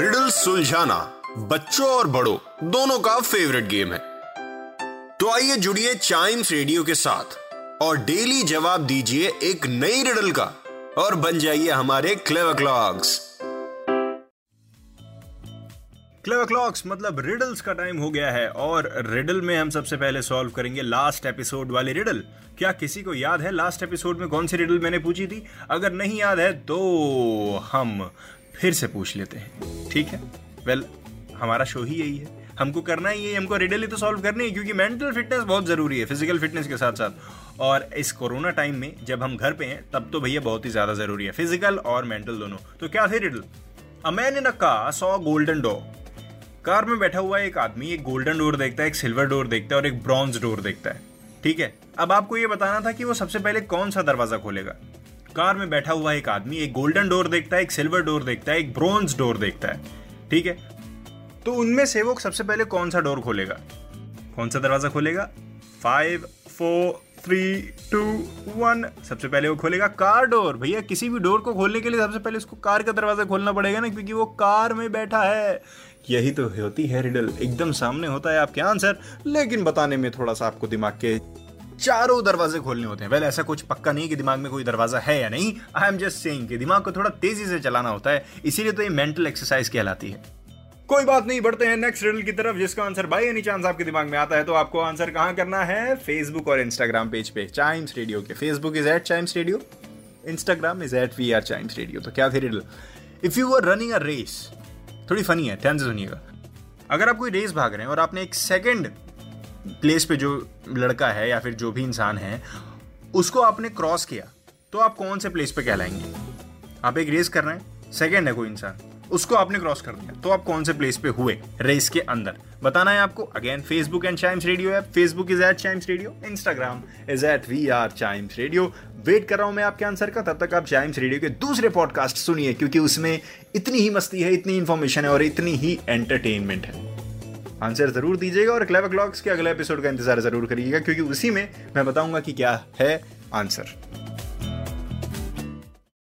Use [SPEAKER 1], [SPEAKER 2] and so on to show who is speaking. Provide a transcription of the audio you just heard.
[SPEAKER 1] Riddle सुलझाना बच्चों और बड़ों, दोनों का फेवरेट गेम है। तो आइए जुड़िए चाइम्स रेडियो के साथ और डेली जवाब दीजिए एक नई रिडल का और बन जाइए हमारे क्लेव क्लॉक्स
[SPEAKER 2] क्लेवर क्लॉक्स मतलब रिडल्स का टाइम हो गया है और रिडल में हम सबसे पहले सॉल्व करेंगे लास्ट एपिसोड वाली रिडल क्या किसी को याद है लास्ट एपिसोड में कौन सी रिडल मैंने पूछी थी? अगर नहीं याद है तो हम फिर से पूछ लेते हैं। ठीक है? वेल well, हमारा शो ही यही है। हमको करना ही है हमको रिडल तो सॉल्व करनी है क्योंकि मेंटल फिटनेस बहुत ज़रूरी है फ़िज़िकल फिटनेस के साथ साथ। और इस कोरोना टाइम में जब हम घर पे हैं तब तो भैया बहुत ही ज़्यादा ज़रूरी है फ़िज़िकल और मेंटल दोनों। तो क्या थे riddle a man in a car saw golden dog car में बैठा हुआ एक आदमी एक गोल्डन डोर देखता है एक सिल्वर डोर देखता है और एक ब्रॉन्ज डोर देखता है। ठीक है? अब आपको ये बताना था कि वो सबसे पहले कौन सा दरवाज़ा खोलेगा? कार में बैठा हुआ एक आदमी एक गोल्डन डोर देखता है, एक सिल्वर डोर देखता है, एक ब्रॉन्ज डोर देखता है, ठीक है? तो उनमें से वो सबसे पहले कौन सा डोर खोलेगा? कौन सा दरवाज़ा खोलेगा? Five four three two one सबसे पहले वो खोलेगा कार डोर भैया, किसी भी डोर को खोलने के लिए सबसे पहले उसको कार का दरवाज़ा खोलना पड़ेगा ना, क्योंकि वो कार में बैठा है। यही तो होती है रिडल एकदम सामने होता है आपके आंसर लेकिन बताने में थोड़ा सा आपको दिमाग के चारों दरवाजे खोलने होते हैं। वेल ऐसा कुछ पक्का नहीं कि दिमाग में कोई दरवाज़ा है या नहीं। आई एम जस्ट सेइंग कि दिमाग को थोड़ा तेज़ी से चलाना होता है। इसीलिए तो ये मेंटल एक्सरसाइज कहलाती है। कोई बात नहीं, बढ़ते हैं नेक्स्ट रिडल की तरफ़, जिसका आंसर बाई एनी चांस आपके दिमाग में आता है। तो आपको आंसर कहाँ करना है? फेसबुक और इंस्टाग्राम पेज पे चाइम्स रेडियो के। Facebook is at Chimes radio Instagram is at we are Chimes radio तो क्या थी riddle if you are running a race थोड़ी फनी है, ध्यान से सुनिएगा। अगर आप कोई रेस भाग रहे हैं और आपने एक सेकंड प्लेस पे जो लड़का है या फिर जो भी इंसान है, उसको आपने क्रॉस किया तो आप कौन से प्लेस पे कहलाएँगे? आप एक रेस कर रहे हैं सेकेंड है कोई इंसान, उसको आपने क्रॉस कर दिया तो आप कौन से प्लेस पे हुए रेस के अंदर? बताना है आपको again Facebook and Chimes radio app Facebook is at Chimes radio Instagram is at we are Chimes radio wait कर रहा हूँ मैं आपके आंसर का, तब तक आप चाइम्स रेडियो के दूसरे पॉडकास्ट सुनिए, क्योंकि उसमें इतनी ही मस्ती है, इतनी इंफॉर्मेशन है और इतनी ही एंटरटेनमेंट है। आंसर ज़रूर दीजिएगा और क्लेवर क्लॉक्स के अगले एपिसोड का इंतज़ार ज़रूर करिएगा, क्योंकि उसी में मैं बताऊँगा कि क्या है आंसर।